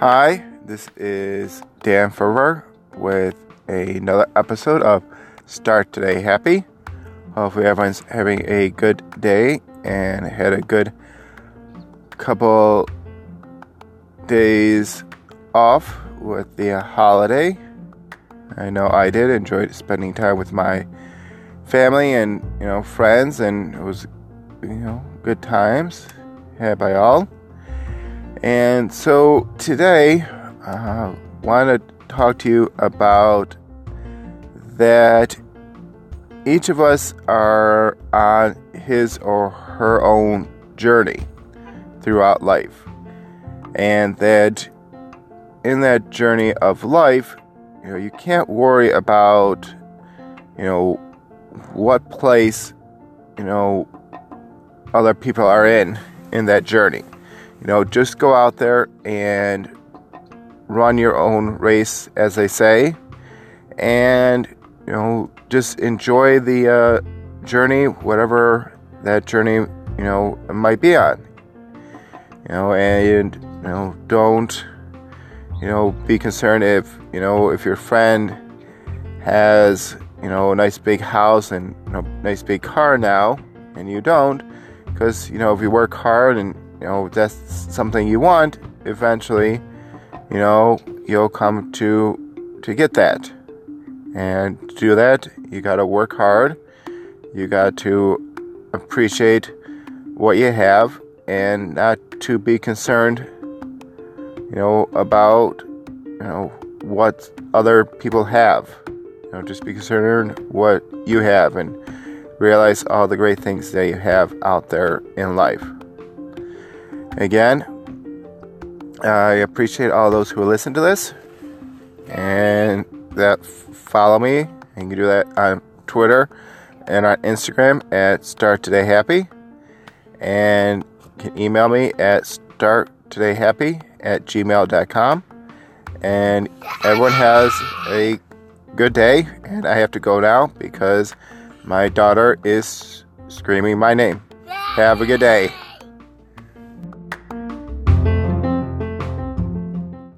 Hi, this is Dan Ferber with another episode of Start Today Happy. Hopefully, everyone's having a good day and had a good couple days off with the holiday. I know I did enjoy spending time with my family and you know friends, and it was you know good times had by all. And so today, I uh, want to talk to you about that each of us are on his or her own journey throughout life. And that in that journey of life, you know, you can't worry about, you know, what place, you know, other people are in in that journey. You know, just go out there and run your own race, as they say, and you know, just enjoy the uh, journey, whatever that journey you know might be on. You know, and you know, don't you know be concerned if you know if your friend has you know a nice big house and a nice big car now, and you don't, because you know if you work hard and you know that's something you want eventually you know you'll come to to get that. And to do that you got to work hard. You got to appreciate what you have and not to be concerned you know about you know what other people have. You know just be concerned what you have and realize all the great things that you have out there in life Again, I appreciate all those who listen to this and that follow me. You can do that on Twitter and on Instagram at Start Today Happy. And you can email me at starttodayhappy at gmail.com. And everyone has a good day. And I have to go now because my daughter is screaming my name. Have a good day.